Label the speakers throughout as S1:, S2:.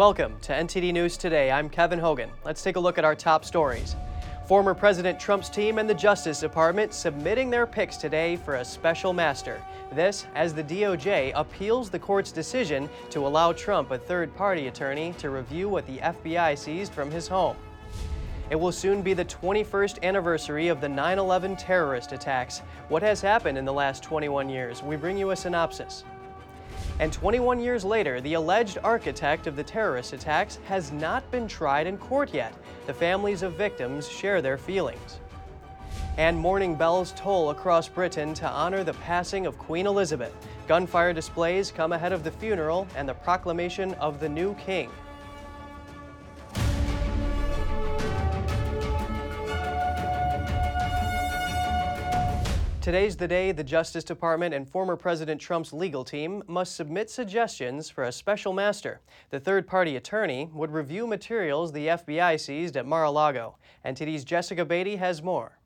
S1: Welcome to NTD News Today. I'm Kevin Hogan. Let's take a look at our top stories. Former President Trump's team and the Justice Department submitting their picks today for a special master. This as the DOJ appeals the court's decision to allow Trump a third party attorney to review what the FBI seized from his home. It will soon be the 21st anniversary of the 9 11 terrorist attacks. What has happened in the last 21 years? We bring you a synopsis. And 21 years later, the alleged architect of the terrorist attacks has not been tried in court yet. The families of victims share their feelings. And mourning bells toll across Britain to honor the passing of Queen Elizabeth. Gunfire displays come ahead of the funeral and the proclamation of the new king. Today's the day the Justice Department and former President Trump's legal team must submit suggestions for a special master. The third party attorney would review materials the FBI seized at Mar a Lago. NTD's Jessica Beatty has more.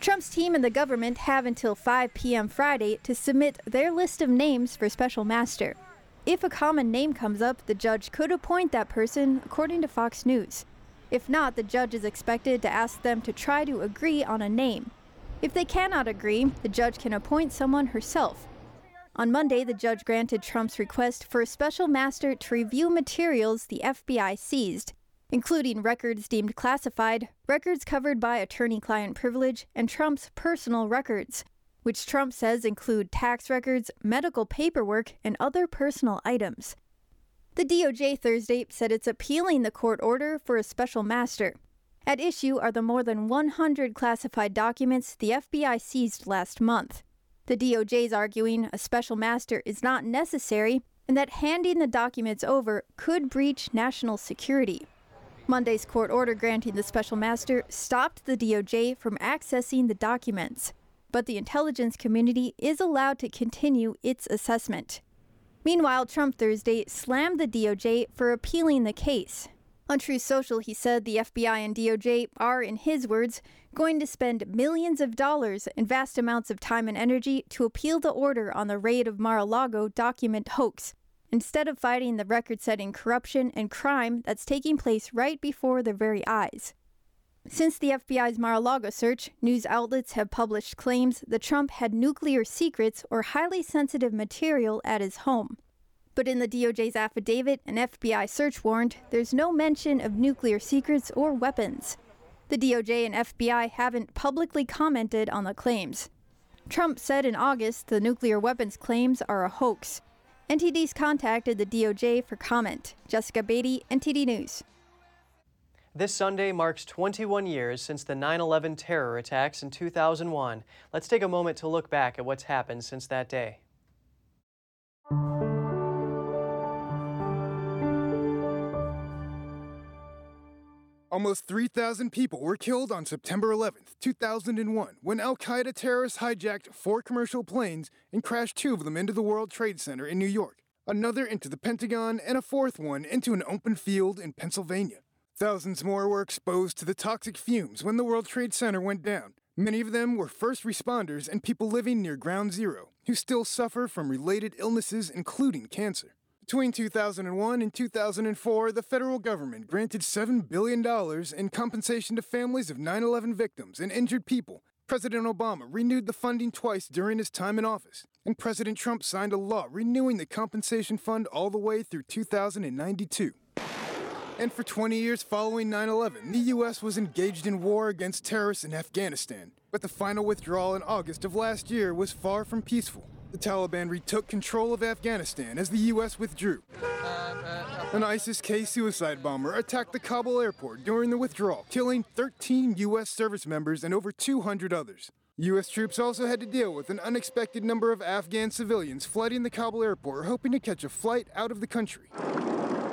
S2: Trump's team and the government have until 5 p.m. Friday to submit their list of names for special master. If a common name comes up, the judge could appoint that person, according to Fox News. If not, the judge is expected to ask them to try to agree on a name. If they cannot agree, the judge can appoint someone herself. On Monday, the judge granted Trump's request for a special master to review materials the FBI seized, including records deemed classified, records covered by attorney client privilege, and Trump's personal records, which Trump says include tax records, medical paperwork, and other personal items. The DOJ Thursday said it's appealing the court order for a special master. At issue are the more than 100 classified documents the FBI seized last month. The DOJ is arguing a special master is not necessary and that handing the documents over could breach national security. Monday's court order granting the special master stopped the DOJ from accessing the documents, but the intelligence community is allowed to continue its assessment. Meanwhile, Trump Thursday slammed the DOJ for appealing the case, on Truth Social, he said the FBI and DOJ are, in his words, going to spend millions of dollars and vast amounts of time and energy to appeal the order on the raid of Mar a Lago document hoax, instead of fighting the record setting corruption and crime that's taking place right before their very eyes. Since the FBI's Mar a Lago search, news outlets have published claims that Trump had nuclear secrets or highly sensitive material at his home. But in the DOJ's affidavit and FBI search warrant, there's no mention of nuclear secrets or weapons. The DOJ and FBI haven't publicly commented on the claims. Trump said in August the nuclear weapons claims are a hoax. NTD's contacted the DOJ for comment. Jessica Beatty, NTD News.
S1: This Sunday marks 21 years since the 9 11 terror attacks in 2001. Let's take a moment to look back at what's happened since that day.
S3: Almost 3,000 people were killed on September 11, 2001, when Al Qaeda terrorists hijacked four commercial planes and crashed two of them into the World Trade Center in New York, another into the Pentagon, and a fourth one into an open field in Pennsylvania. Thousands more were exposed to the toxic fumes when the World Trade Center went down. Many of them were first responders and people living near Ground Zero who still suffer from related illnesses, including cancer. Between 2001 and 2004, the federal government granted $7 billion in compensation to families of 9 11 victims and injured people. President Obama renewed the funding twice during his time in office, and President Trump signed a law renewing the compensation fund all the way through 2092. And for 20 years following 9 11, the U.S. was engaged in war against terrorists in Afghanistan. But the final withdrawal in August of last year was far from peaceful. The Taliban retook control of Afghanistan as the U.S. withdrew. An ISIS K suicide bomber attacked the Kabul airport during the withdrawal, killing 13 U.S. service members and over 200 others. U.S. troops also had to deal with an unexpected number of Afghan civilians flooding the Kabul airport hoping to catch a flight out of the country.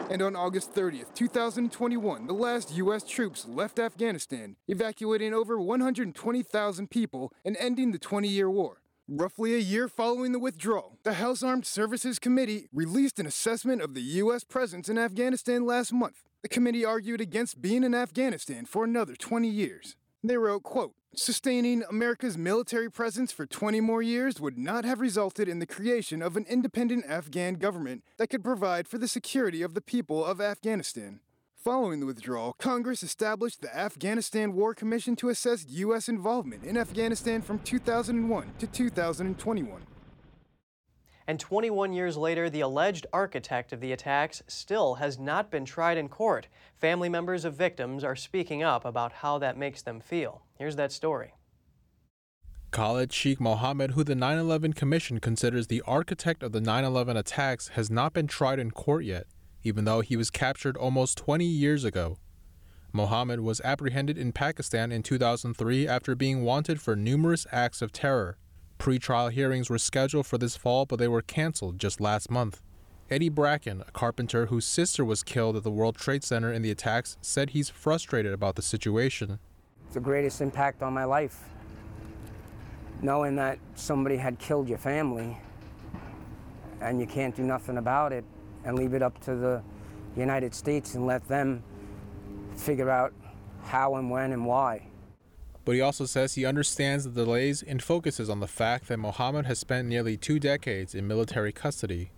S3: And on August 30th, 2021, the last U.S. troops left Afghanistan, evacuating over 120,000 people and ending the 20 year war. Roughly a year following the withdrawal, the House Armed Services Committee released an assessment of the U.S. presence in Afghanistan last month. The committee argued against being in Afghanistan for another 20 years. They wrote, quote, Sustaining America's military presence for 20 more years would not have resulted in the creation of an independent Afghan government that could provide for the security of the people of Afghanistan. Following the withdrawal, Congress established the Afghanistan War Commission to assess U.S. involvement in Afghanistan from 2001 to 2021.
S1: And 21 years later, the alleged architect of the attacks still has not been tried in court. Family members of victims are speaking up about how that makes them feel. Here's that story.
S4: Khalid Sheikh Mohammed, who the 9 11 Commission considers the architect of the 9 11 attacks, has not been tried in court yet, even though he was captured almost 20 years ago. Mohammed was apprehended in Pakistan in 2003 after being wanted for numerous acts of terror. Pre-trial hearings were scheduled for this fall, but they were canceled just last month. Eddie Bracken, a carpenter whose sister was killed at the World Trade Center in the attacks, said he's frustrated about the situation It's
S5: the greatest impact on my life. Knowing that somebody had killed your family and you can't do nothing about it and leave it up to the United States and let them figure out how and when and why.
S4: But he also says he understands the delays and focuses on the fact that Mohammed has spent nearly two decades in military custody.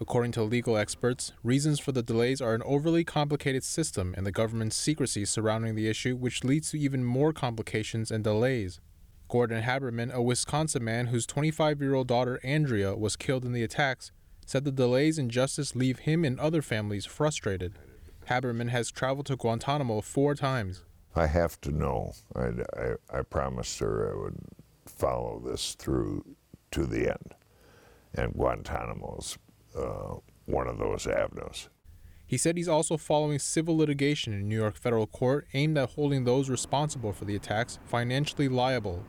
S4: According to legal experts, reasons for the delays are an overly complicated system and the government's secrecy surrounding the issue, which leads to even more complications and delays. Gordon Haberman, a Wisconsin man whose 25 year old daughter Andrea was killed in the attacks, said the delays in justice leave him and other families frustrated. Haberman has traveled to Guantanamo four times.
S6: I have to know. I, I, I promised her I would follow this through to the end. And Guantanamo's uh, one of those avenues.
S4: He said he's also following civil litigation in New York federal court aimed at holding those responsible for the attacks financially liable.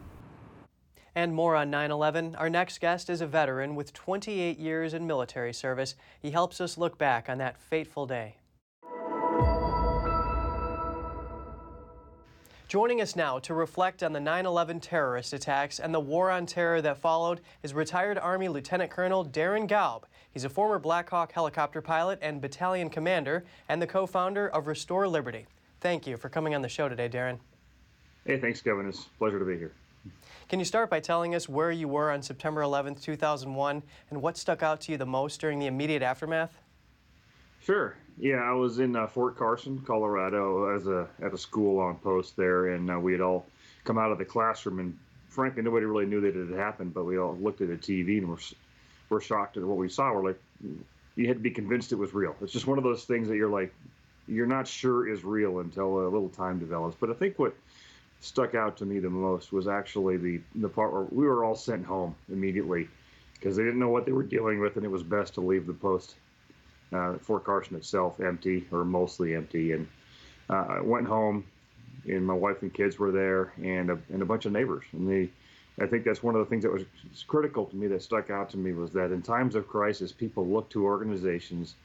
S1: And more on 9 11. Our next guest is a veteran with 28 years in military service. He helps us look back on that fateful day. Joining us now to reflect on the 9 11 terrorist attacks and the war on terror that followed is retired Army Lieutenant Colonel Darin Gaub. He's a former Black Hawk helicopter pilot and battalion commander and the co founder of Restore Liberty. Thank you for coming on the show today, Darin.
S7: Hey, thanks, Kevin. It's a pleasure to be here.
S1: Can you start by telling us where you were on September 11th, 2001, and what stuck out to you the most during the immediate aftermath?
S7: Sure. Yeah, I was in uh, Fort Carson, Colorado, as a at a school on post there, and uh, we had all come out of the classroom, and frankly, nobody really knew that it had happened, but we all looked at the TV and were were shocked at what we saw. We're like, you had to be convinced it was real. It's just one of those things that you're like, you're not sure is real until a little time develops. But I think what stuck out to me the most was actually the the part where we were all sent home immediately because they didn't know what they were dealing with, and it was best to leave the post, uh, Fort Carson itself, empty or mostly empty. And uh, I went home, and my wife and kids were there, and a, and a bunch of neighbors, and they I think that's one of the things that was critical to me that stuck out to me was that in times of crisis, people look to organizations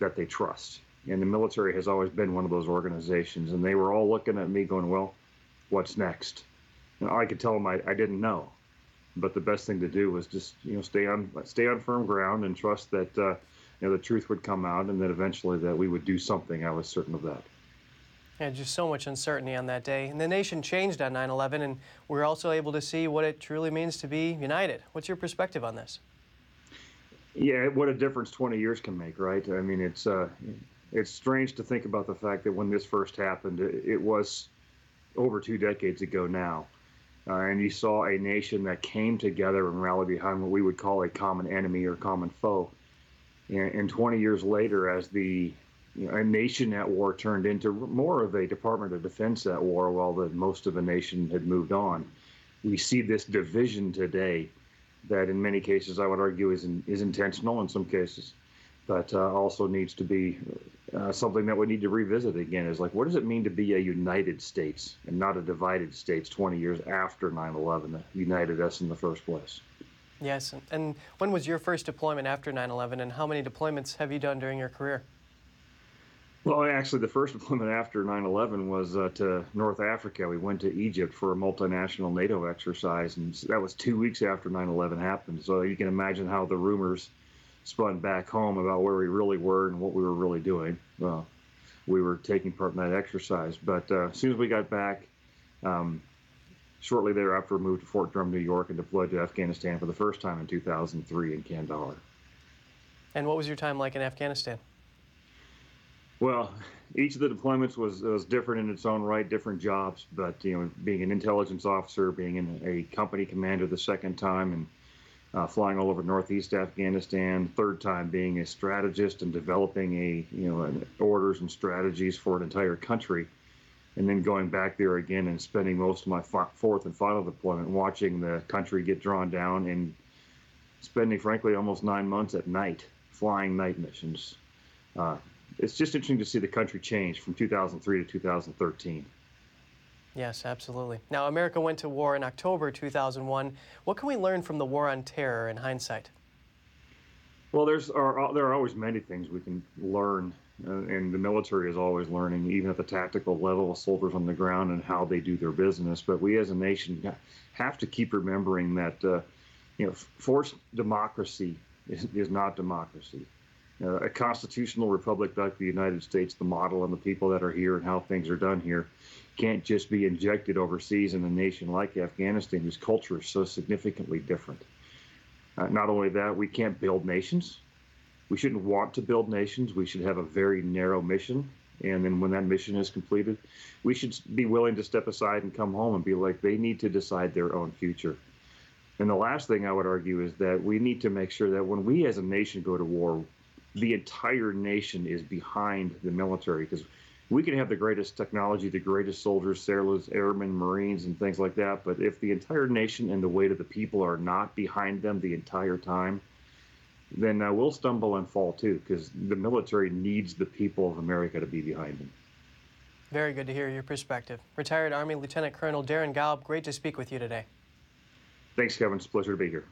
S7: that they trust. And the military has always been one of those organizations. And they were all looking at me going, well, what's next? And I could tell them I, I didn't know. But the best thing to do was just, you know, stay on stay on firm ground and trust that, uh, you know, the truth would come out and that eventually that we would do something. I was certain of that.
S1: Yeah, just so much uncertainty on that day. And the nation changed on 9 11, and we're also able to see what it truly means to be united. What's your perspective on this?
S7: Yeah, what a difference 20 years can make, right? I mean, it's uh, it's strange to think about the fact that when this first happened, it, it was over two decades ago now. Uh, and you saw a nation that came together and rallied behind what we would call a common enemy or common foe. And, and 20 years later, as the you know, a nation at war turned into more of a Department of Defense at war while the most of the nation had moved on. We see this division today that in many cases I would argue is, in, is intentional in some cases, but uh, also needs to be uh, something that we need to revisit again is like, what does it mean to be a united states and not a divided states 20 years after 9-11 that united us in the first place?
S1: Yes, and when was your first deployment after 9-11 and how many deployments have you done during your career?
S7: Well, actually, the first deployment after 9 11 was uh, to North Africa. We went to Egypt for a multinational NATO exercise, and that was two weeks after 9 11 happened. So you can imagine how the rumors spun back home about where we really were and what we were really doing. Well, we were taking part in that exercise. But uh, as soon as we got back, Um, shortly thereafter, moved to Fort Drum, New York, and deployed to Afghanistan for the first time in 2003 in Kandahar.
S1: And what was your time like in Afghanistan?
S7: Well, each of the deployments was was different in its own right, different jobs. But you know, being an intelligence officer, being in a company commander the second time, and uh, flying all over northeast Afghanistan. Third time being a strategist and developing a you know an orders and strategies for an entire country, and then going back there again and spending most of my fourth and final deployment watching the country get drawn down and spending frankly almost nine months at night flying night missions. Uh, it's just interesting to see the country change from 2003 to 2013.
S1: Yes, absolutely. Now, America went to war in October 2001. What can we learn from the war on terror in hindsight?
S7: Well, there's are, there are always many things we can learn, uh, and the military is always learning, even at the tactical level, soldiers on the ground and how they do their business. But we, as a nation, have to keep remembering that, uh, you know, forced democracy is, is not democracy. Uh, a constitutional republic like the United States, the model and the people that are here and how things are done here, can't just be injected overseas in a nation like Afghanistan, whose culture is so significantly different. Uh, not only that, we can't build nations. We shouldn't want to build nations. We should have a very narrow mission. And then when that mission is completed, we should be willing to step aside and come home and be like, they need to decide their own future. And the last thing I would argue is that we need to make sure that when we as a nation go to war, the entire nation is behind the military because we can have the greatest technology, the greatest soldiers, sailors, airmen, Marines, and things like that. But if the entire nation and the weight of the people are not behind them the entire time, then uh, we'll stumble and fall too because the military needs the people of America to be behind them.
S1: Very good to hear your perspective. Retired Army Lieutenant Colonel Darin Gaub, great to speak with you today.
S7: Thanks, Kevin. It's a pleasure to be here.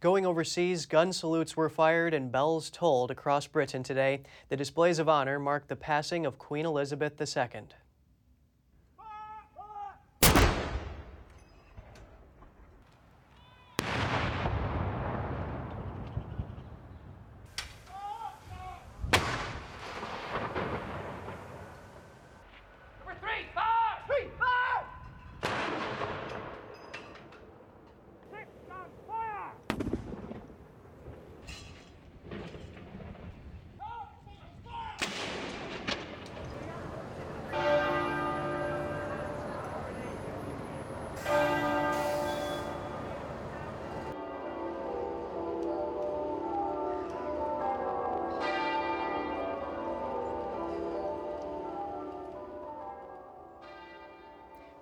S1: Going overseas, gun salutes were fired and bells tolled across Britain today. The displays of honor marked the passing of Queen Elizabeth II.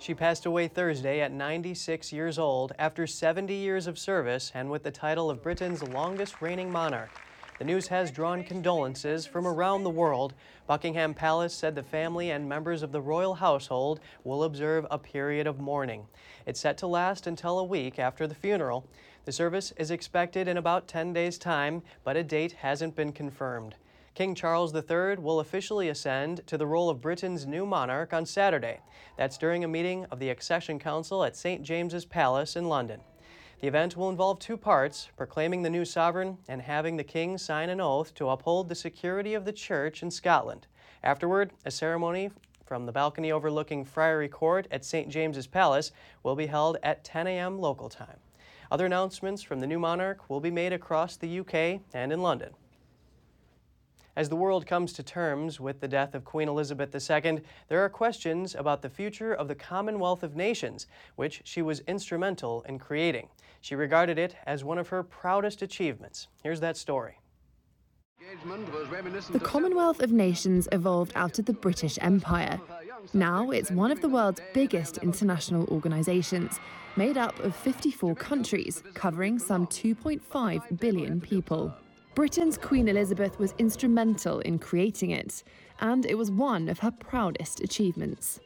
S1: She passed away Thursday at 96 years old after 70 years of service and with the title of Britain's longest reigning monarch. The news has drawn condolences from around the world. Buckingham Palace said the family and members of the royal household will observe a period of mourning. It's set to last until a week after the funeral. The service is expected in about 10 days' time, but a date hasn't been confirmed. King Charles III will officially ascend to the role of Britain's new monarch on Saturday. That's during a meeting of the Accession Council at St. James's Palace in London. The event will involve two parts proclaiming the new sovereign and having the king sign an oath to uphold the security of the church in Scotland. Afterward, a ceremony from the balcony overlooking Friary Court at St. James's Palace will be held at 10 a.m. local time. Other announcements from the new monarch will be made across the UK and in London. As the world comes to terms with the death of Queen Elizabeth II, there are questions about the future of the Commonwealth of Nations, which she was instrumental in creating. She regarded it as one of her proudest achievements. Here's that story.
S8: The Commonwealth of Nations evolved out of the British Empire. Now it's one of the world's biggest international organisations, made up of 54 countries, covering some 2.5 billion people. Britain's Queen Elizabeth was instrumental in creating it, and it was one of her proudest achievements.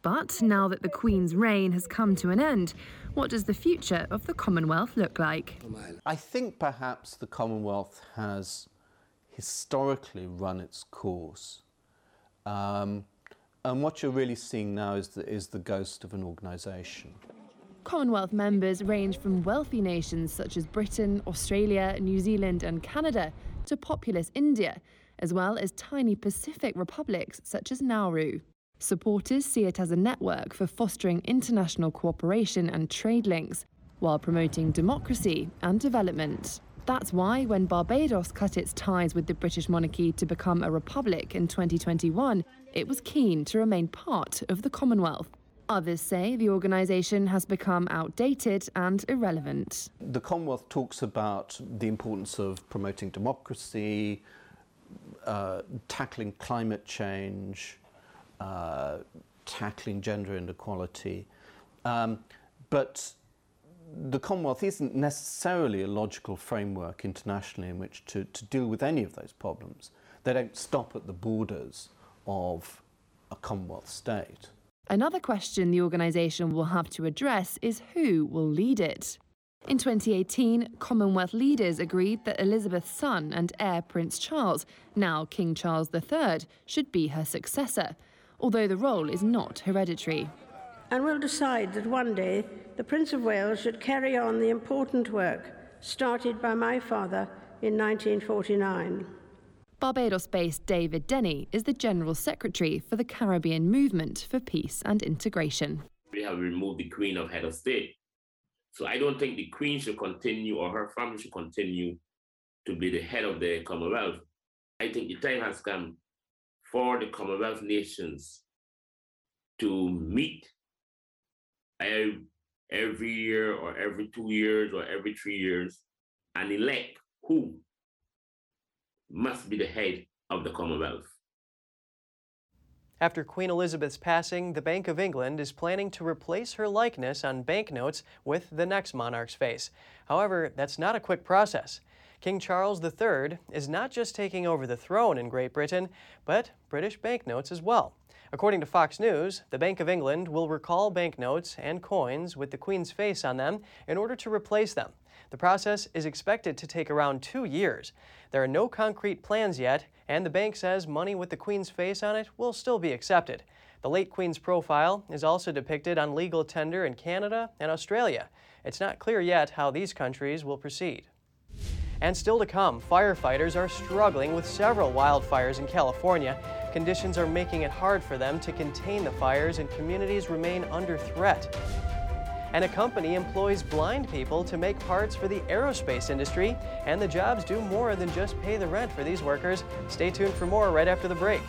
S8: But now that the Queen's reign has come to an end, what does the future of the Commonwealth look like?
S9: I think perhaps the Commonwealth has historically run its course. Um, and what you're really seeing now is the, is the ghost of an organisation.
S8: Commonwealth members range from wealthy nations such as Britain, Australia, New Zealand, and Canada to populous India, as well as tiny Pacific republics such as Nauru. Supporters see it as a network for fostering international cooperation and trade links, while promoting democracy and development. That's why, when Barbados cut its ties with the British monarchy to become a republic in 2021, it was keen to remain part of the Commonwealth. Others say the organisation has become outdated and irrelevant.
S9: The Commonwealth talks about the importance of promoting democracy, uh, tackling climate change, uh, tackling gender inequality. Um, but the Commonwealth isn't necessarily a logical framework internationally in which to, to deal with any of those problems. They don't stop at the borders of a Commonwealth state.
S8: Another question the organisation will have to address is who will lead it. In 2018, Commonwealth leaders agreed that Elizabeth's son and heir Prince Charles, now King Charles III, should be her successor although the role is not hereditary.
S10: And will decide that one day the Prince of Wales should carry on the important work started by my father in 1949.
S8: Barbados based David Denny is the General Secretary for the Caribbean Movement for Peace and Integration.
S11: We have removed the Queen of Head of State. So I don't think the Queen should continue or her family should continue to be the head of the Commonwealth. I think the time has come for the Commonwealth nations to meet every year or every two years or every three years and elect who must be the head of the Commonwealth.
S1: After Queen Elizabeth's passing, the Bank of England is planning to replace her likeness on banknotes with the next monarch's face. However, that's not a quick process. King Charles III is not just taking over the throne in Great Britain, but British banknotes as well. According to Fox News, the Bank of England will recall banknotes and coins with the Queen's face on them in order to replace them. The process is expected to take around two years. There are no concrete plans yet, and the bank says money with the Queen's face on it will still be accepted. The late Queen's profile is also depicted on legal tender in Canada and Australia. It's not clear yet how these countries will proceed. And still to come, firefighters are struggling with several wildfires in California. Conditions are making it hard for them to contain the fires and communities remain under threat. And a company employs blind people to make parts for the aerospace industry, and the jobs do more than just pay the rent for these workers. Stay tuned for more right after the break.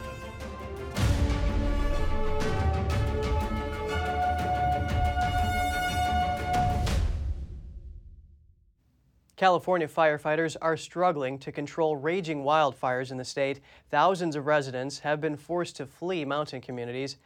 S1: California firefighters are struggling to control raging wildfires in the state. Thousands of residents have been forced to flee mountain communities.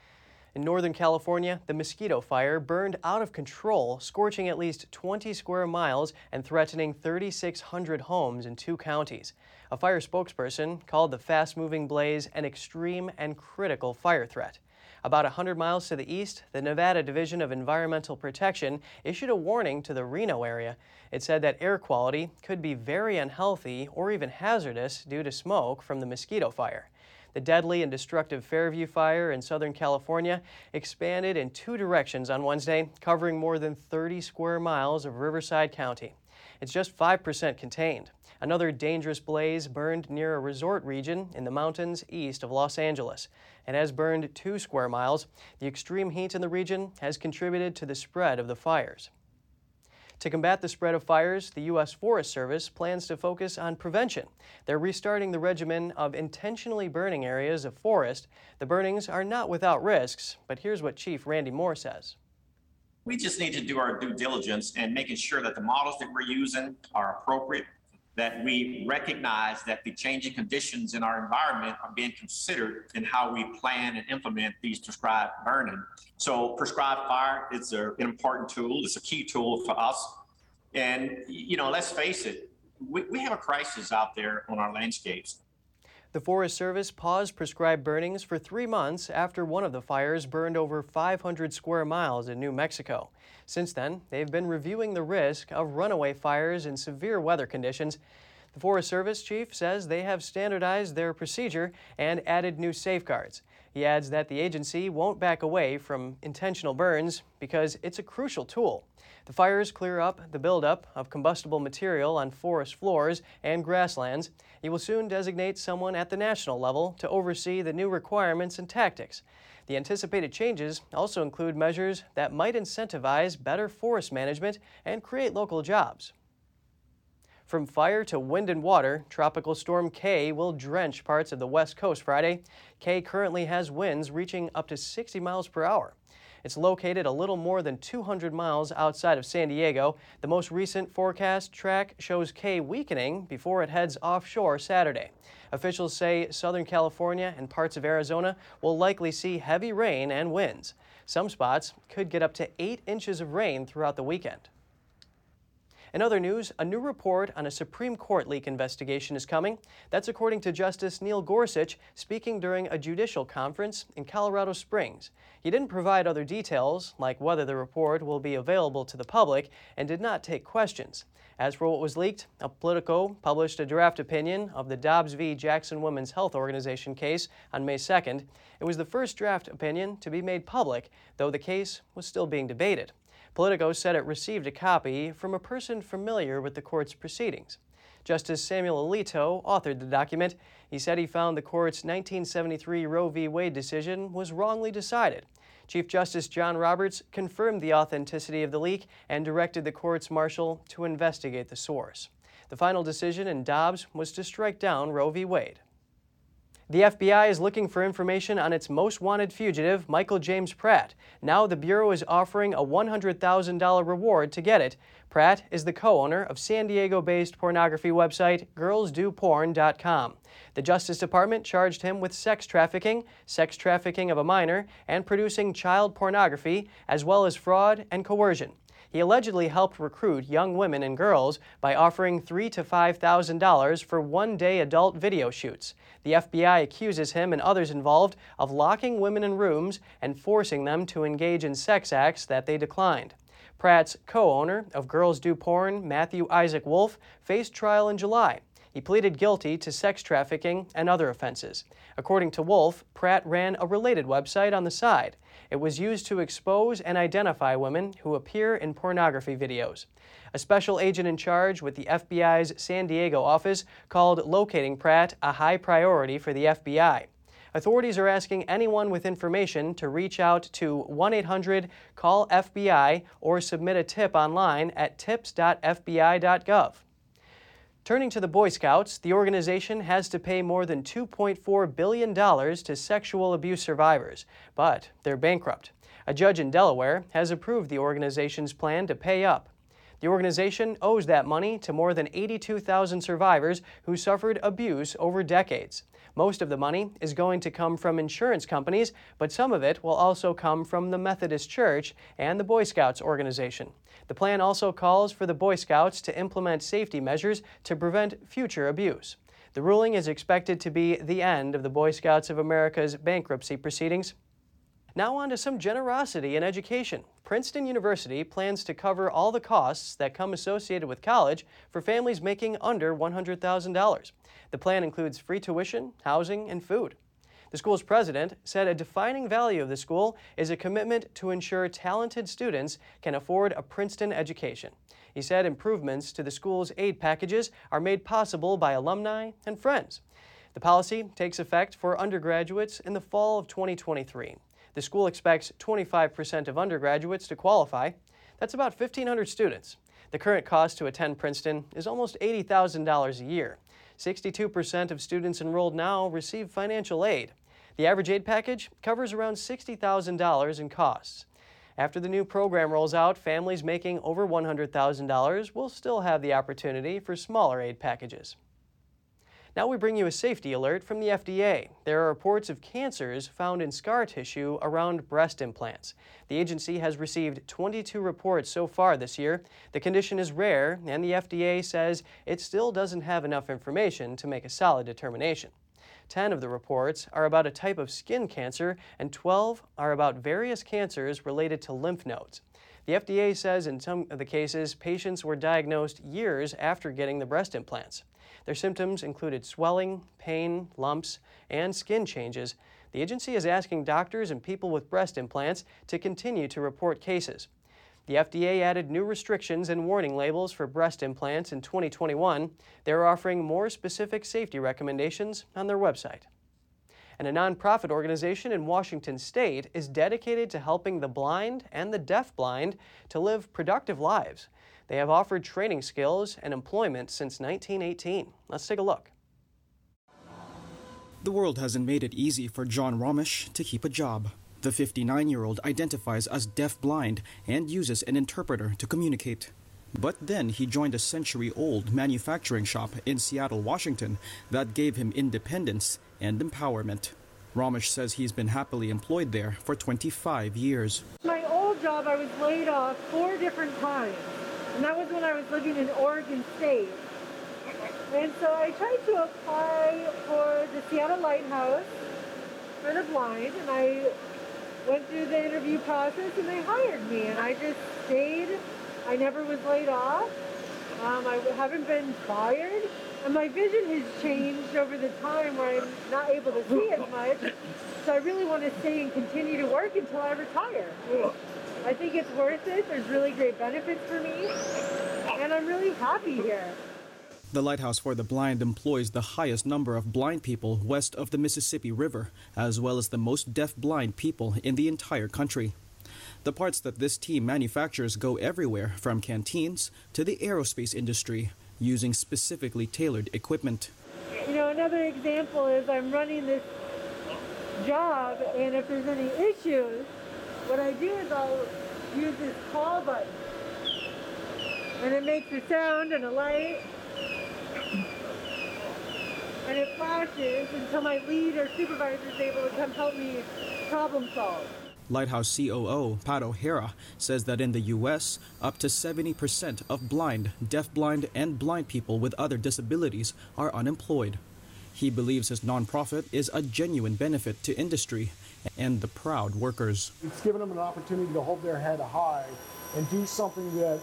S1: In Northern California, the mosquito fire burned out of control, scorching at least 20 square miles and threatening 3,600 homes in two counties. A fire spokesperson called the fast moving blaze an extreme and critical fire threat. About 100 miles to the east, the Nevada Division of Environmental Protection issued a warning to the Reno area. It said that air quality could be very unhealthy or even hazardous due to smoke from the mosquito fire. The deadly and destructive Fairview fire in Southern California expanded in two directions on Wednesday, covering more than 30 square miles of Riverside County. It's just 5% contained. Another dangerous blaze burned near a resort region in the mountains east of Los Angeles and has burned two square miles. The extreme heat in the region has contributed to the spread of the fires. To combat the spread of fires, the U.S. Forest Service plans to focus on prevention. They're restarting the regimen of intentionally burning areas of forest. The burnings are not without risks, but here's what Chief Randy Moore says.
S12: We just need to do our due diligence and making sure that the models that we're using are appropriate that we recognize that the changing conditions in our environment are being considered in how we plan and implement these prescribed burning. So prescribed fire is an important tool. It's a key tool for us. And, you know, let's face it, we, we have a crisis out there on our landscapes.
S1: The Forest Service paused prescribed burnings for three months after one of the fires burned over 500 square miles in New Mexico. Since then, they've been reviewing the risk of runaway fires in severe weather conditions. The Forest Service chief says they have standardized their procedure and added new safeguards. He adds that the agency won't back away from intentional burns because it's a crucial tool. The fires clear up the buildup of combustible material on forest floors and grasslands. He will soon designate someone at the national level to oversee the new requirements and tactics. The anticipated changes also include measures that might incentivize better forest management and create local jobs. From fire to wind and water, Tropical Storm Kay will drench parts of the west coast Friday. Kay currently has winds reaching up to 60 miles per hour. It's located a little more than 200 miles outside of San Diego. The most recent forecast track shows Kay weakening before it heads offshore Saturday. Officials say Southern California and parts of Arizona will likely see heavy rain and winds. Some spots could get up to 8 inches of rain throughout the weekend. In other news, a new report on a Supreme Court leak investigation is coming. That's according to Justice Neil Gorsuch speaking during a judicial conference in Colorado Springs. He didn't provide other details, like whether the report will be available to the public, and did not take questions. As for what was leaked, a Politico published a draft opinion of the Dobbs v. Jackson Women's Health Organization case on May 2nd. It was the first draft opinion to be made public, though the case was still being debated. Politico said it received a copy from a person familiar with the court's proceedings. Justice Samuel Alito authored the document. He said he found the court's 1973 Roe v. Wade decision was wrongly decided. Chief Justice John Roberts confirmed the authenticity of the leak and directed the court's marshal to investigate the source. The final decision in Dobbs was to strike down Roe v. Wade. The FBI is looking for information on its most wanted fugitive, Michael James Pratt. Now the Bureau is offering a $100,000 reward to get it. Pratt is the co owner of San Diego based pornography website girlsdoporn.com. The Justice Department charged him with sex trafficking, sex trafficking of a minor, and producing child pornography, as well as fraud and coercion. He allegedly helped recruit young women and girls by offering three to five thousand dollars for one-day adult video shoots. The FBI accuses him and others involved of locking women in rooms and forcing them to engage in sex acts that they declined. Pratt's co-owner of Girls Do Porn, Matthew Isaac Wolfe, faced trial in July. He pleaded guilty to sex trafficking and other offenses. According to Wolfe, Pratt ran a related website on the side. It was used to expose and identify women who appear in pornography videos. A special agent in charge with the FBI's San Diego office called locating Pratt a high priority for the FBI. Authorities are asking anyone with information to reach out to 1 800 CALL FBI or submit a tip online at tips.fbi.gov. Turning to the Boy Scouts, the organization has to pay more than $2.4 billion to sexual abuse survivors, but they're bankrupt. A judge in Delaware has approved the organization's plan to pay up. The organization owes that money to more than 82,000 survivors who suffered abuse over decades. Most of the money is going to come from insurance companies, but some of it will also come from the Methodist Church and the Boy Scouts organization. The plan also calls for the Boy Scouts to implement safety measures to prevent future abuse. The ruling is expected to be the end of the Boy Scouts of America's bankruptcy proceedings. Now on to some generosity in education. Princeton University plans to cover all the costs that come associated with college for families making under $100,000. The plan includes free tuition, housing, and food. The school's president said a defining value of the school is a commitment to ensure talented students can afford a Princeton education. He said improvements to the school's aid packages are made possible by alumni and friends. The policy takes effect for undergraduates in the fall of 2023. The school expects 25% of undergraduates to qualify. That's about 1,500 students. The current cost to attend Princeton is almost $80,000 a year. 62% of students enrolled now receive financial aid. The average aid package covers around $60,000 in costs. After the new program rolls out, families making over $100,000 will still have the opportunity for smaller aid packages. Now we bring you a safety alert from the FDA. There are reports of cancers found in scar tissue around breast implants. The agency has received 22 reports so far this year. The condition is rare, and the FDA says it still doesn't have enough information to make a solid determination. 10 of the reports are about a type of skin cancer, and 12 are about various cancers related to lymph nodes. The FDA says in some of the cases, patients were diagnosed years after getting the breast implants. Their symptoms included swelling, pain, lumps, and skin changes. The agency is asking doctors and people with breast implants to continue to report cases. The FDA added new restrictions and warning labels for breast implants in 2021. They're offering more specific safety recommendations on their website. And a nonprofit organization in Washington state is dedicated to helping the blind and the deafblind to live productive lives. They have offered training skills and employment since 1918. Let's take a look.
S13: The world hasn't made it easy for John Romish to keep a job. The 59 year old identifies as deaf-blind and uses an interpreter to communicate. But then he joined a century old manufacturing shop in Seattle, Washington that gave him independence and empowerment. Romish says he's been happily employed there for 25 years.
S14: My old job, I was laid off four different times, and that was when I was living in Oregon State. And so I tried to apply for the Seattle Lighthouse for the blind, and I went through the interview process, and they hired me, and I just stayed. I never was laid off. Um, I haven't been fired, and my vision has changed over the time where I'm not able to see as much. So I really want to stay and continue to work until I retire. I think it's worth it. There's really great benefits for me, and I'm really happy here.
S13: The Lighthouse for the Blind employs the highest number of blind people west of the Mississippi River, as well as the most deaf-blind people in the entire country. The parts that this team manufactures go everywhere from canteens to the aerospace industry, using specifically tailored equipment.
S14: You know, another example is I'm running this job, and if there's any issues, what I do is I'll use this call button. And it makes a sound and a light, and it flashes until my lead or supervisor is able to come help me problem solve.
S13: Lighthouse COO Pat O'Hara says that in the U.S., up to 70% of blind, deafblind, and blind people with other disabilities are unemployed. He believes his nonprofit is a genuine benefit to industry and the proud workers.
S15: It's given them an opportunity to hold their head high and do something that,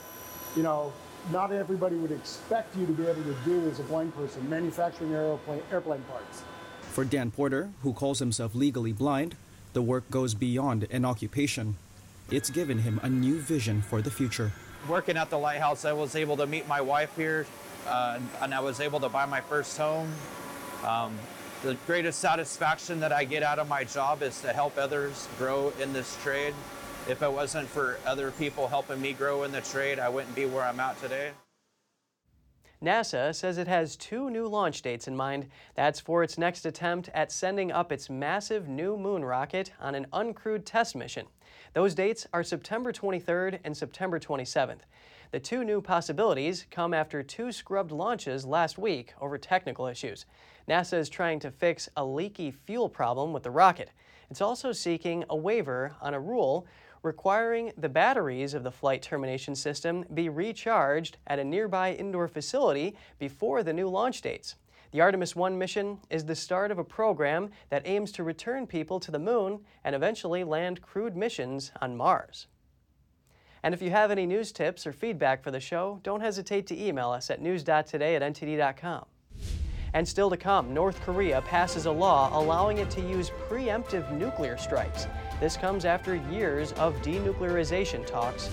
S15: you know, not everybody would expect you to be able to do as a blind person, manufacturing airplane, airplane parts.
S13: For Dan Porter, who calls himself legally blind, the work goes beyond an occupation. It's given him a new vision for the future.
S16: Working at the lighthouse, I was able to meet my wife here, uh, and I was able to buy my first home. Um, the greatest satisfaction that I get out of my job is to help others grow in this trade. If it wasn't for other people helping me grow in the trade, I wouldn't be where I'm at today.
S1: NASA says it has two new launch dates in mind. That's for its next attempt at sending up its massive new moon rocket on an uncrewed test mission. Those dates are September 23rd and September 27th. The two new possibilities come after two scrubbed launches last week over technical issues. NASA is trying to fix a leaky fuel problem with the rocket. It's also seeking a waiver on a rule requiring the batteries of the flight termination system be recharged at a nearby indoor facility before the new launch dates. The Artemis 1 mission is the start of a program that aims to return people to the moon and eventually land crewed missions on Mars. And if you have any news tips or feedback for the show, don't hesitate to email us at news.today at ntd.com. And still to come, North Korea passes a law allowing it to use preemptive nuclear strikes. This comes after years of denuclearization talks.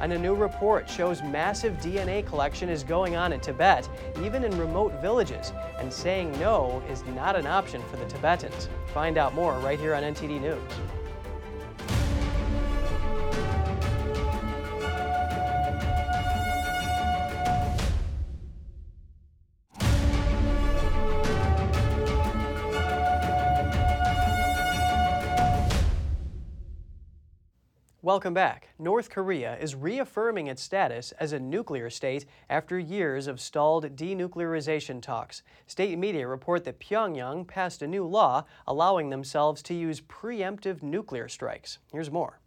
S1: And a new report shows massive DNA collection is going on in Tibet, even in remote villages, and saying no is not an option for the Tibetans. Find out more right here on NTD News. Welcome back. North Korea is reaffirming its status as a nuclear state after years of stalled denuclearization talks. State media report that Pyongyang passed a new law allowing themselves to use preemptive nuclear strikes. Here's more.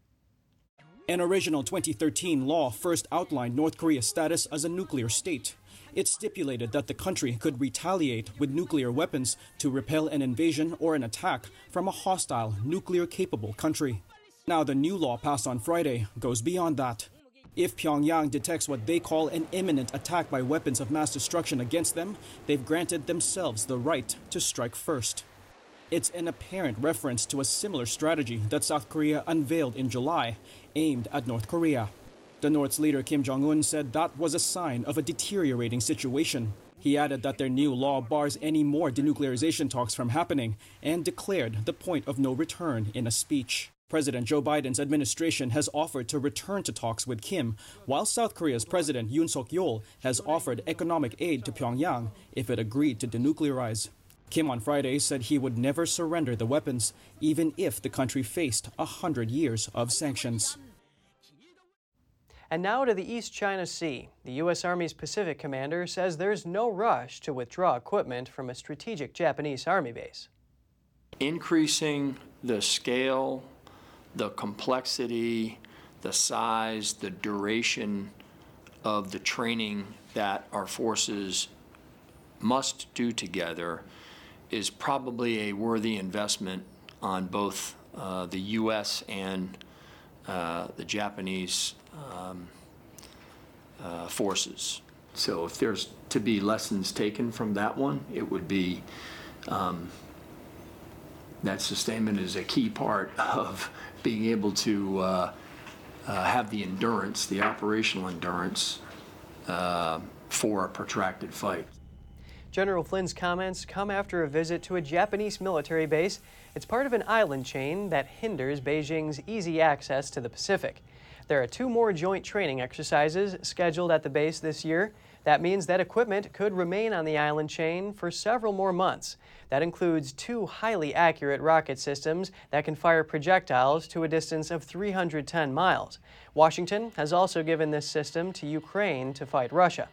S13: An original 2013 law first outlined North Korea's status as a nuclear state. It stipulated that the country could retaliate with nuclear weapons to repel an invasion or an attack from a hostile, nuclear capable country. Now, the new law passed on Friday goes beyond that. If Pyongyang detects what they call an imminent attack by weapons of mass destruction against them, they've granted themselves the right to strike first. It's an apparent reference to a similar strategy that South Korea unveiled in July, aimed at North Korea. The North's leader Kim Jong un said that was a sign of a deteriorating situation. He added that their new law bars any more denuclearization talks from happening and declared the point of no return in a speech. President Joe Biden's administration has offered to return to talks with Kim, while South Korea's President Yoon Suk Yeol has offered economic aid to Pyongyang if it agreed to denuclearize. Kim on Friday said he would never surrender the weapons, even if the country faced a hundred years of sanctions.
S1: And now to the East China Sea. The U.S. Army's Pacific commander says there's no rush to withdraw equipment from a strategic Japanese Army base.
S17: Increasing the scale, the complexity, the size, the duration of the training that our forces must do together is probably a worthy investment on both uh, the U.S. and uh, the Japanese um, uh, forces. So if there's to be lessons taken from that one, it would be um, that sustainment is a key part of being able to uh, uh, have the endurance, the operational endurance uh, for a protracted fight.
S1: General Flynn's comments come after a visit to a Japanese military base. It's part of an island chain that hinders Beijing's easy access to the Pacific. There are two more joint training exercises scheduled at the base this year. That means that equipment could remain on the island chain for several more months. That includes two highly accurate rocket systems that can fire projectiles to a distance of 310 miles. Washington has also given this system to Ukraine to fight Russia.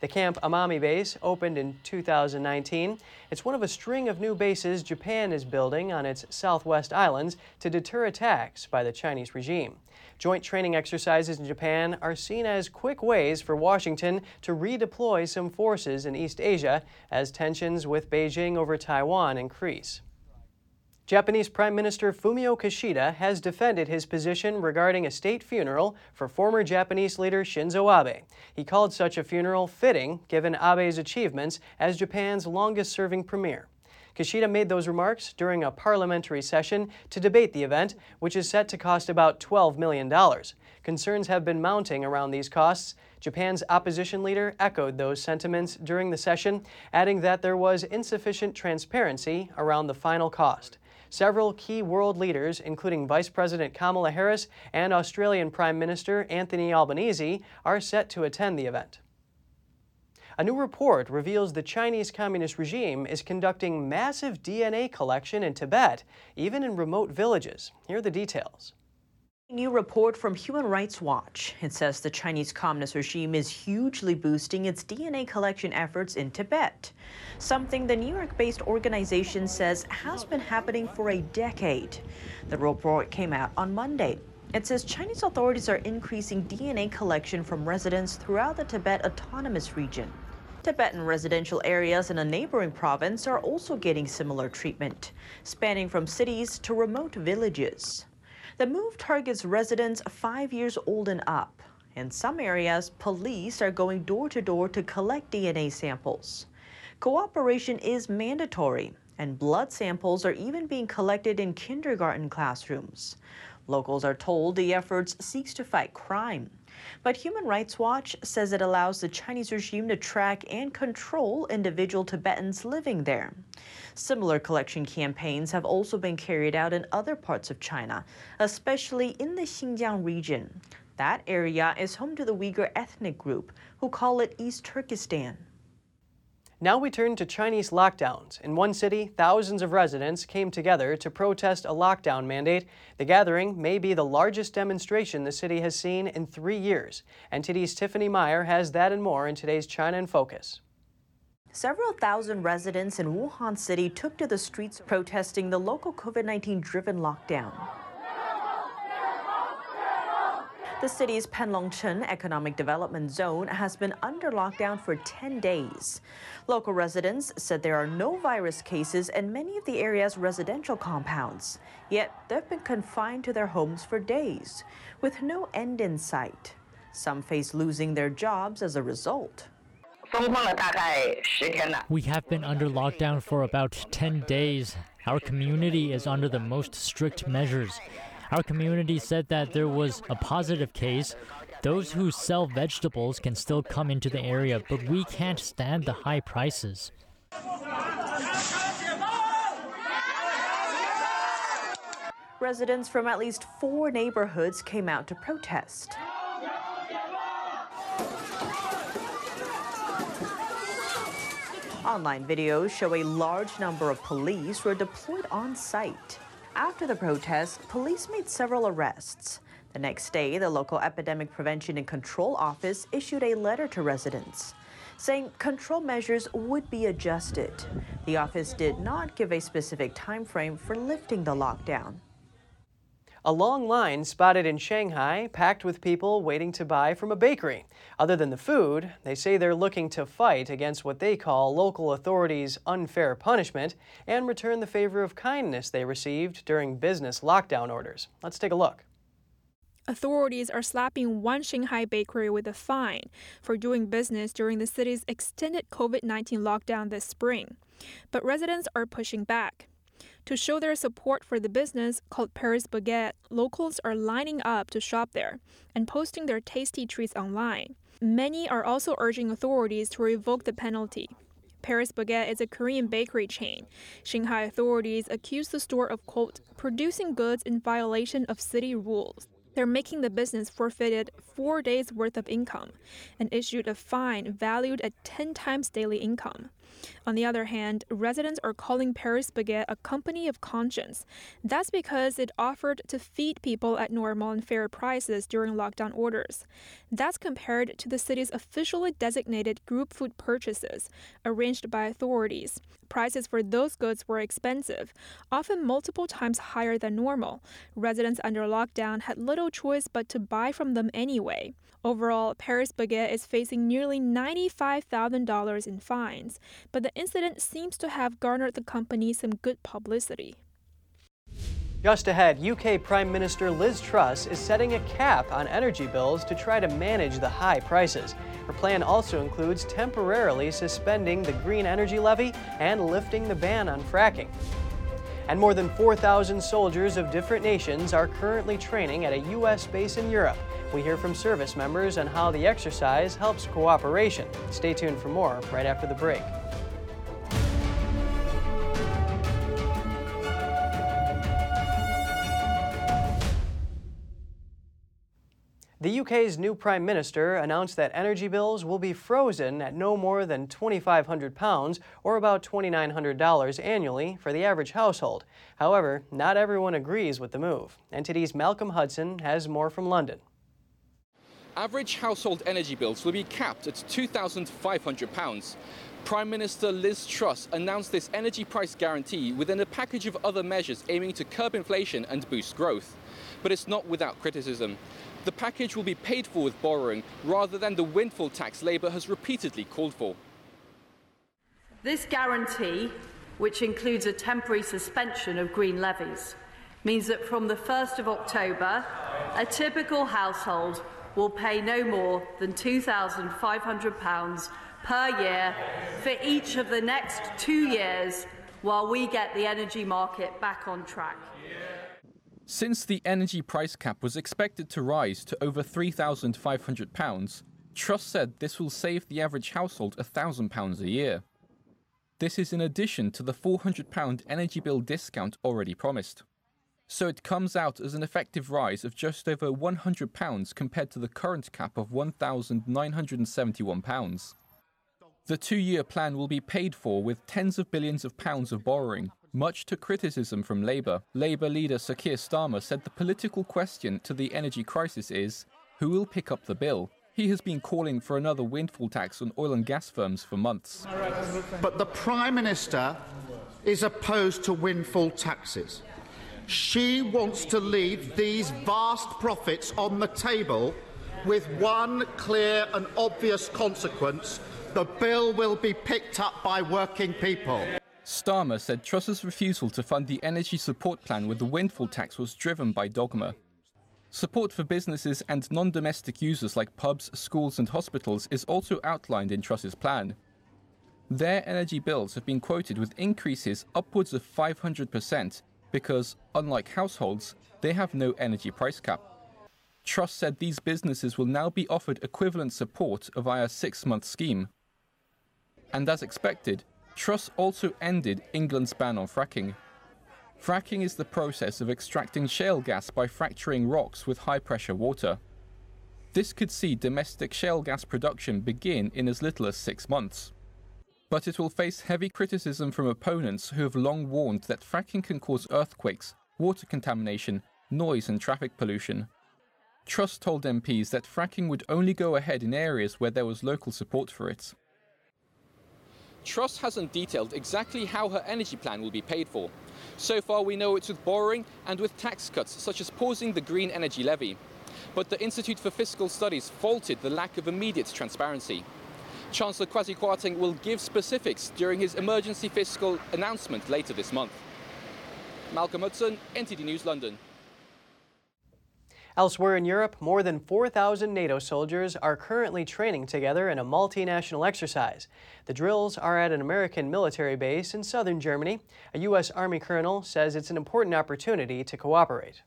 S1: The Camp Amami base opened in 2019. It's one of a string of new bases Japan is building on its southwest islands to deter attacks by the Chinese regime. Joint training exercises in Japan are seen as quick ways for Washington to redeploy some forces in East Asia as tensions with Beijing over Taiwan increase. Japanese Prime Minister Fumio Kishida has defended his position regarding a state funeral for former Japanese leader Shinzo Abe. He called such a funeral fitting given Abe's achievements as Japan's longest serving premier. Kishida made those remarks during a parliamentary session to debate the event, which is set to cost about $12 million. Concerns have been mounting around these costs. Japan's opposition leader echoed those sentiments during the session, adding that there was insufficient transparency around the final cost. Several key world leaders, including Vice President Kamala Harris and Australian Prime Minister Anthony Albanese, are set to attend the event. A new report reveals the Chinese Communist regime is conducting massive DNA collection in Tibet, even in remote villages. Here are the details.
S18: New report from Human Rights Watch. It says the Chinese Communist regime is hugely boosting its DNA collection efforts in Tibet, something the New York based organization says has been happening for a decade. The report came out on Monday. It says Chinese authorities are increasing DNA collection from residents throughout the Tibet Autonomous Region. Tibetan residential areas in a neighboring province are also getting similar treatment, spanning from cities to remote villages. The move targets residents five years old and up. In some areas, police are going door to door to collect DNA samples. Cooperation is mandatory, and blood samples are even being collected in kindergarten classrooms. Locals are told the efforts seeks to fight crime. But Human Rights Watch says it allows the Chinese regime to track and control individual Tibetans living there. Similar collection campaigns have also been carried out in other parts of China, especially in the Xinjiang region. That area is home to the Uyghur ethnic group, who call it East Turkestan.
S1: Now we turn to Chinese lockdowns. In one city, thousands of residents came together to protest a lockdown mandate. The gathering may be the largest demonstration the city has seen in three years. NTD's Tiffany Meier has that and more in today's China in Focus.
S18: Several thousand residents in Wuhan City took to the streets protesting the local COVID 19 driven lockdown. The city's Panlongcheng Economic Development Zone has been under lockdown for 10 days. Local residents said there are no virus cases in many of the area's residential compounds. Yet they've been confined to their homes for days, with no end in sight. Some face losing their jobs as a result.
S19: We have been under lockdown for about 10 days. Our community is under the most strict measures. Our community said that there was a positive case. Those who sell vegetables can still come into the area, but we can't stand the high prices.
S18: Residents from at least four neighborhoods came out to protest. Online videos show a large number of police were deployed on site. After the protest, police made several arrests. The next day, the local Epidemic Prevention and Control Office issued a letter to residents saying control measures would be adjusted. The office did not give a specific time frame for lifting the lockdown.
S1: A long line spotted in Shanghai, packed with people waiting to buy from a bakery. Other than the food, they say they're looking to fight against what they call local authorities' unfair punishment and return the favor of kindness they received during business lockdown orders. Let's take a look.
S20: Authorities are slapping one Shanghai bakery with a fine for doing business during the city's extended COVID 19 lockdown this spring. But residents are pushing back. To show their support for the business called Paris Baguette, locals are lining up to shop there and posting their tasty treats online. Many are also urging authorities to revoke the penalty. Paris Baguette is a Korean bakery chain. Shanghai authorities accuse the store of, quote, producing goods in violation of city rules. They're making the business forfeited four days' worth of income and issued a fine valued at 10 times daily income. On the other hand, residents are calling Paris Baguette a company of conscience. That's because it offered to feed people at normal and fair prices during lockdown orders. That's compared to the city's officially designated group food purchases, arranged by authorities. Prices for those goods were expensive, often multiple times higher than normal. Residents under lockdown had little choice but to buy from them anyway. Overall, Paris Baguette is facing nearly $95,000 in fines, but the incident seems to have garnered the company some good publicity.
S1: Just ahead, UK Prime Minister Liz Truss is setting a cap on energy bills to try to manage the high prices. Her plan also includes temporarily suspending the green energy levy and lifting the ban on fracking. And more than 4,000 soldiers of different nations are currently training at a U.S. base in Europe. We hear from service members on how the exercise helps cooperation. Stay tuned for more right after the break. The UK's new Prime Minister announced that energy bills will be frozen at no more than £2,500 or about $2,900 annually for the average household. However, not everyone agrees with the move. NTD's Malcolm Hudson has more from London.
S21: Average household energy bills will be capped at £2,500. Prime Minister Liz Truss announced this energy price guarantee within a package of other measures aiming to curb inflation and boost growth. But it's not without criticism. The package will be paid for with borrowing rather than the windfall tax Labour has repeatedly called for.
S22: This guarantee, which includes a temporary suspension of green levies, means that from the 1st of October, a typical household will pay no more than £2,500 per year for each of the next two years while we get the energy market back on track.
S21: Since the energy price cap was expected to rise to over £3,500, Truss said this will save the average household £1,000 a year. This is in addition to the £400 energy bill discount already promised. So it comes out as an effective rise of just over £100 compared to the current cap of £1,971. The two year plan will be paid for with tens of billions of pounds of borrowing, much to criticism from Labour. Labour leader Sir Keir Starmer said the political question to the energy crisis is who will pick up the bill? He has been calling for another windfall tax on oil and gas firms for months.
S23: But the Prime Minister is opposed to windfall taxes. She wants to leave these vast profits on the table with one clear and obvious consequence the bill will be picked up by working people.
S21: Starmer said Truss's refusal to fund the energy support plan with the windfall tax was driven by dogma. Support for businesses and non domestic users like pubs, schools, and hospitals is also outlined in Truss's plan. Their energy bills have been quoted with increases upwards of 500% because, unlike households, they have no energy price cap. Truss said these businesses will now be offered equivalent support via a six month scheme. And as expected, Truss also ended England's ban on fracking. Fracking is the process of extracting shale gas by fracturing rocks with high pressure water. This could see domestic shale gas production begin in as little as six months. But it will face heavy criticism from opponents who have long warned that fracking can cause earthquakes, water contamination, noise, and traffic pollution. Truss told MPs that fracking would only go ahead in areas where there was local support for it.
S24: Truss hasn't detailed exactly how her energy plan will be paid for. So far, we know it's with borrowing and with tax cuts, such as pausing the green energy levy but the Institute for Fiscal Studies faulted the lack of immediate transparency. Chancellor Kwasi Kwarteng will give specifics during his emergency fiscal announcement later this month. Malcolm Hudson, NTD News, London.
S1: Elsewhere in Europe, more than 4,000 NATO soldiers are currently training together in a multinational exercise. The drills are at an American military base in southern Germany. A U.S. Army colonel says it's an important opportunity to cooperate.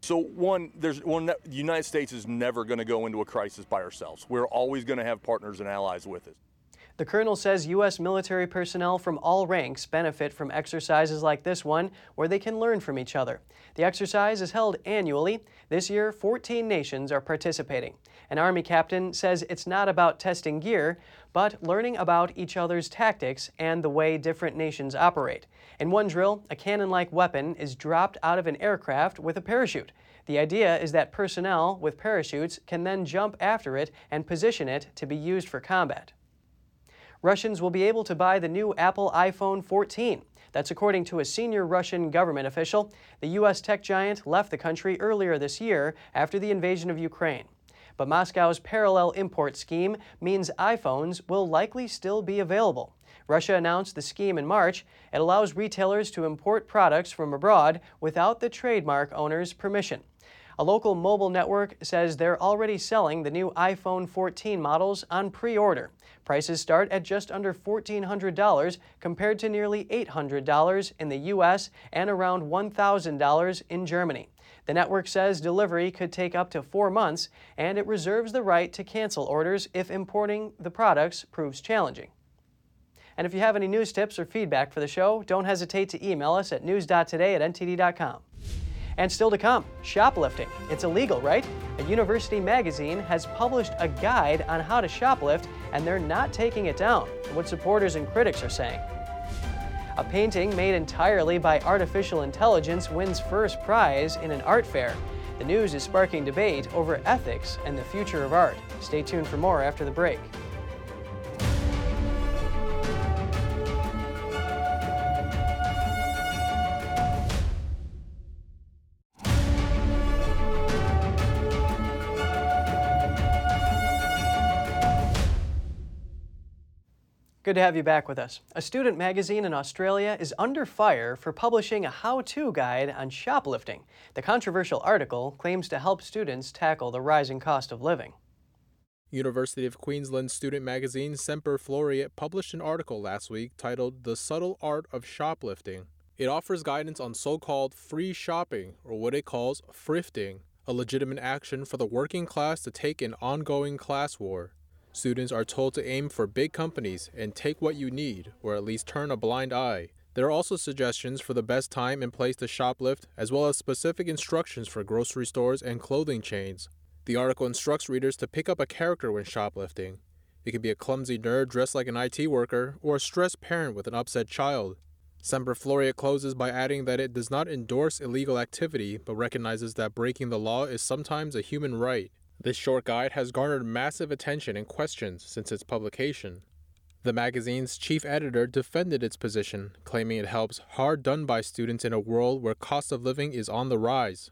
S25: So one, there's one. The United States is never going to go into a crisis by ourselves. We're always going to have partners and allies with us.
S1: The colonel says U.S. military personnel from all ranks benefit from exercises like this one, where they can learn from each other. The exercise is held annually. This year, 14 nations are participating. An Army captain says it's not about testing gear, but learning about each other's tactics and the way different nations operate. In one drill, a cannon like weapon is dropped out of an aircraft with a parachute. The idea is that personnel with parachutes can then jump after it and position it to be used for combat. Russians will be able to buy the new Apple iPhone 14. That's according to a senior Russian government official. The U.S. tech giant left the country earlier this year after the invasion of Ukraine. But Moscow's parallel import scheme means iPhones will likely still be available. Russia announced the scheme in March. It allows retailers to import products from abroad without the trademark owner's permission. A local mobile network says they're already selling the new iPhone 14 models on pre order. Prices start at just under $1,400 compared to nearly $800 in the U.S. and around $1,000 in Germany. The network says delivery could take up to four months, and it reserves the right to cancel orders if importing the products proves challenging. And if you have any news tips or feedback for the show, don't hesitate to email us at news.today at ntd.com. And still to come, shoplifting. It's illegal, right? A university magazine has published a guide on how to shoplift, and they're not taking it down, what supporters and critics are saying. A painting made entirely by artificial intelligence wins first prize in an art fair. The news is sparking debate over ethics and the future of art. Stay tuned for more after the break. Good to have you back with us. A student magazine in Australia is under fire for publishing a how to guide on shoplifting. The controversial article claims to help students tackle the rising cost of living.
S4: University of Queensland student magazine Semper Floreat published an article last week titled The Subtle Art of Shoplifting. It offers guidance on so called free shopping, or what it calls thrifting, a legitimate action for the working class to take in ongoing class war. Students are told to aim for big companies and take what you need, or at least turn a blind eye. There are also suggestions for the best time and place to shoplift, as well as specific instructions for grocery stores and clothing chains. The article instructs readers to pick up a character when shoplifting. It could be a clumsy nerd dressed like an IT worker, or a stressed parent with an upset child. Semper Floreat closes by adding that it does not endorse illegal activity, but recognizes that breaking the law is sometimes a human right. This short guide has garnered massive attention and questions since its publication. The magazine's chief editor defended its position, claiming it helps hard done by students in a world where cost of living is on the rise.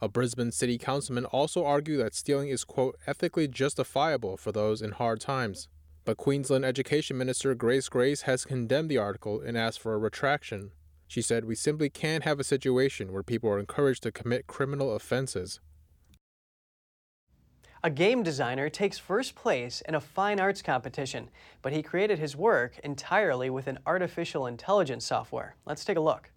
S4: A Brisbane city councilman also argued that stealing is, quote, ethically justifiable for those in hard times. But Queensland Education Minister Grace Grace has condemned the article and asked for a retraction. She said, We simply can't have a situation where people are encouraged to commit criminal offenses.
S1: A game designer takes first place in a fine arts competition, but he created his work entirely with an artificial intelligence software. Let's take a look.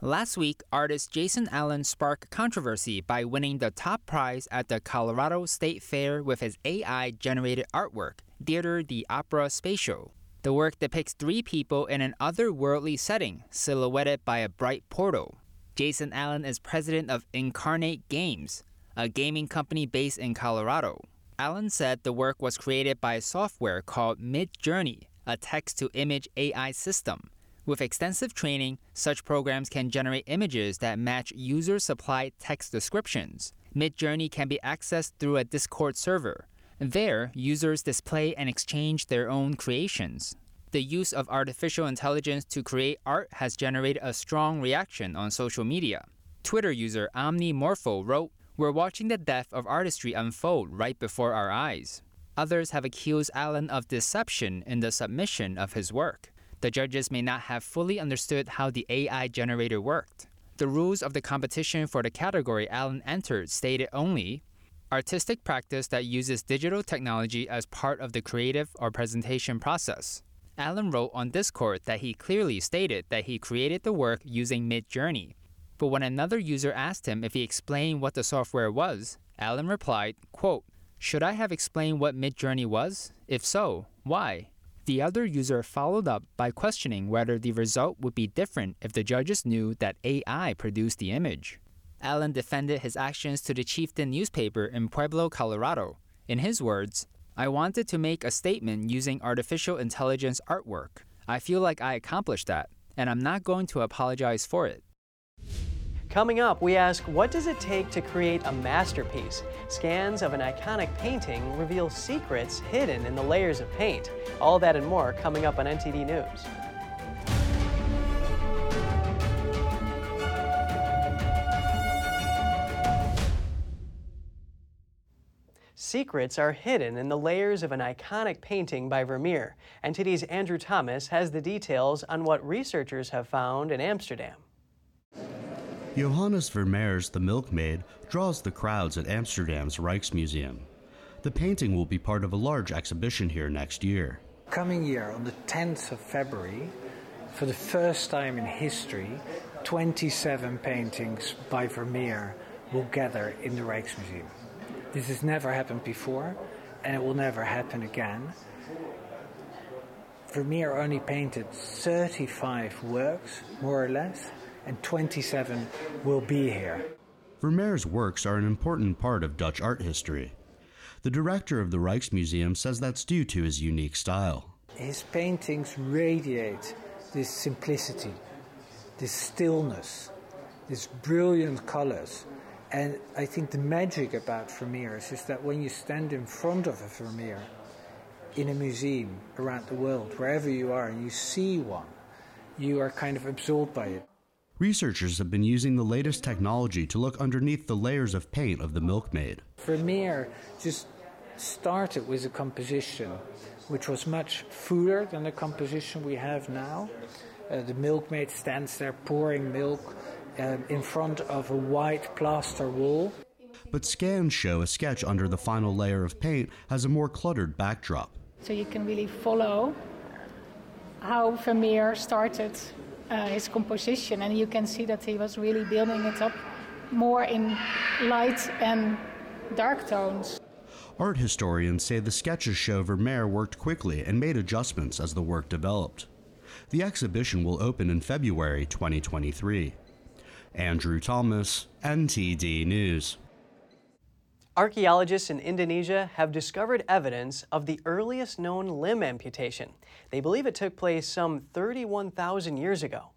S26: Last week, artist Jason Allen sparked controversy by winning the top prize at the Colorado State Fair with his AI generated artwork, Théâtre D'opéra Spatial. The work depicts three people in an otherworldly setting, silhouetted by a bright portal. Jason Allen is president of Incarnate Games, a gaming company based in Colorado. Allen said the work was created by software called Midjourney, a text to image AI system. With extensive training, such programs can generate images that match user supplied text descriptions. Midjourney can be accessed through a Discord server. There, users display and exchange their own creations. The use of artificial intelligence to create art has generated a strong reaction on social media. Twitter user OmniMorpho wrote, We're watching the death of artistry unfold right before our eyes. Others have accused Allen of deception in the submission of his work. The judges may not have fully understood how the AI generator worked. The rules of the competition for the category Allen entered stated only artistic practice that uses digital technology as part of the creative or presentation process. Allen wrote on Discord that he clearly stated that he created the work using Midjourney. But when another user asked him if he explained what the software was, Allen replied, quote, Should I have explained what Midjourney was? If so, why? The other user followed up by questioning whether the result would be different if the judges knew that AI produced the image. Allen defended his actions to the Chieftain newspaper in Pueblo, Colorado. In his words, I wanted to make a statement using artificial intelligence artwork. I feel like I accomplished that, and I'm not going to apologize for it.
S1: Coming up, we ask what does it take to create a masterpiece? Scans of an iconic painting reveal secrets hidden in the layers of paint. All that and more coming up on NTD News. Secrets are hidden in the layers of an iconic painting by Vermeer. NTD's Andrew Thomas has the details on what researchers have found in Amsterdam.
S27: Johannes Vermeer's The Milkmaid draws the crowds at Amsterdam's Rijksmuseum. The painting will be part of a large exhibition here next year.
S28: Coming year, on the 10th of February, for the first time in history, 27 paintings by Vermeer will gather in the Rijksmuseum. This has never happened before, and it will never happen again. Vermeer only painted 35 works, more or less, and 27 will be here.
S27: Vermeer's works are an important part of Dutch art history. The director of the Rijksmuseum says that's due to his unique style.
S28: His paintings radiate this simplicity, this stillness, these brilliant colors. And I think the magic about Vermeer's is that when you stand in front of a Vermeer in a museum around the world, wherever you are, and you see one, you are kind of absorbed by it.
S27: Researchers have been using the latest technology to look underneath the layers of paint of the milkmaid.
S28: Vermeer just started with a composition which was much fuller than the composition we have now. Uh, the milkmaid stands there pouring milk uh, in front of a white plaster wall.
S27: But scans show a sketch under the final layer of paint has a more cluttered backdrop.
S29: So you can really follow how Vermeer started uh, his composition, and you can see that he was really building it up more in light and dark tones.
S27: Art historians say the sketches show Vermeer worked quickly and made adjustments as the work developed. The exhibition will open in February 2023. Andrew Thomas, NTD News.
S1: Archaeologists in Indonesia have discovered evidence of the earliest known limb amputation. They believe it took place some 31,000 years ago.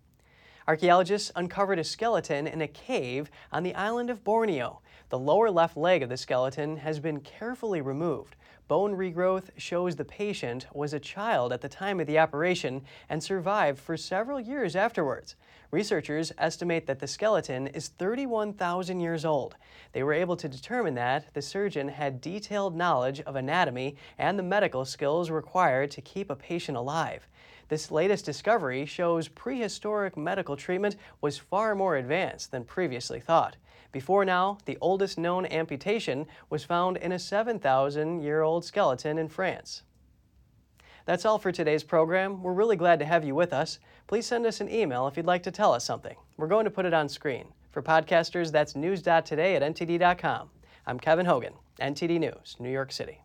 S1: Archaeologists uncovered a skeleton in a cave on the island of Borneo. The lower left leg of the skeleton has been carefully removed. Bone regrowth shows the patient was a child at the time of the operation and survived for several years afterwards. Researchers estimate that the skeleton is 31,000 years old. They were able to determine that the surgeon had detailed knowledge of anatomy and the medical skills required to keep a patient alive. This latest discovery shows prehistoric medical treatment was far more advanced than previously thought. Before now, the oldest known amputation was found in a 7,000 year old skeleton in France. That's all for today's program. We're really glad to have you with us. Please send us an email if you'd like to tell us something. We're going to put it on screen. For podcasters, that's news.today at ntd.com. I'm Kevin Hogan, NTD News, New York City.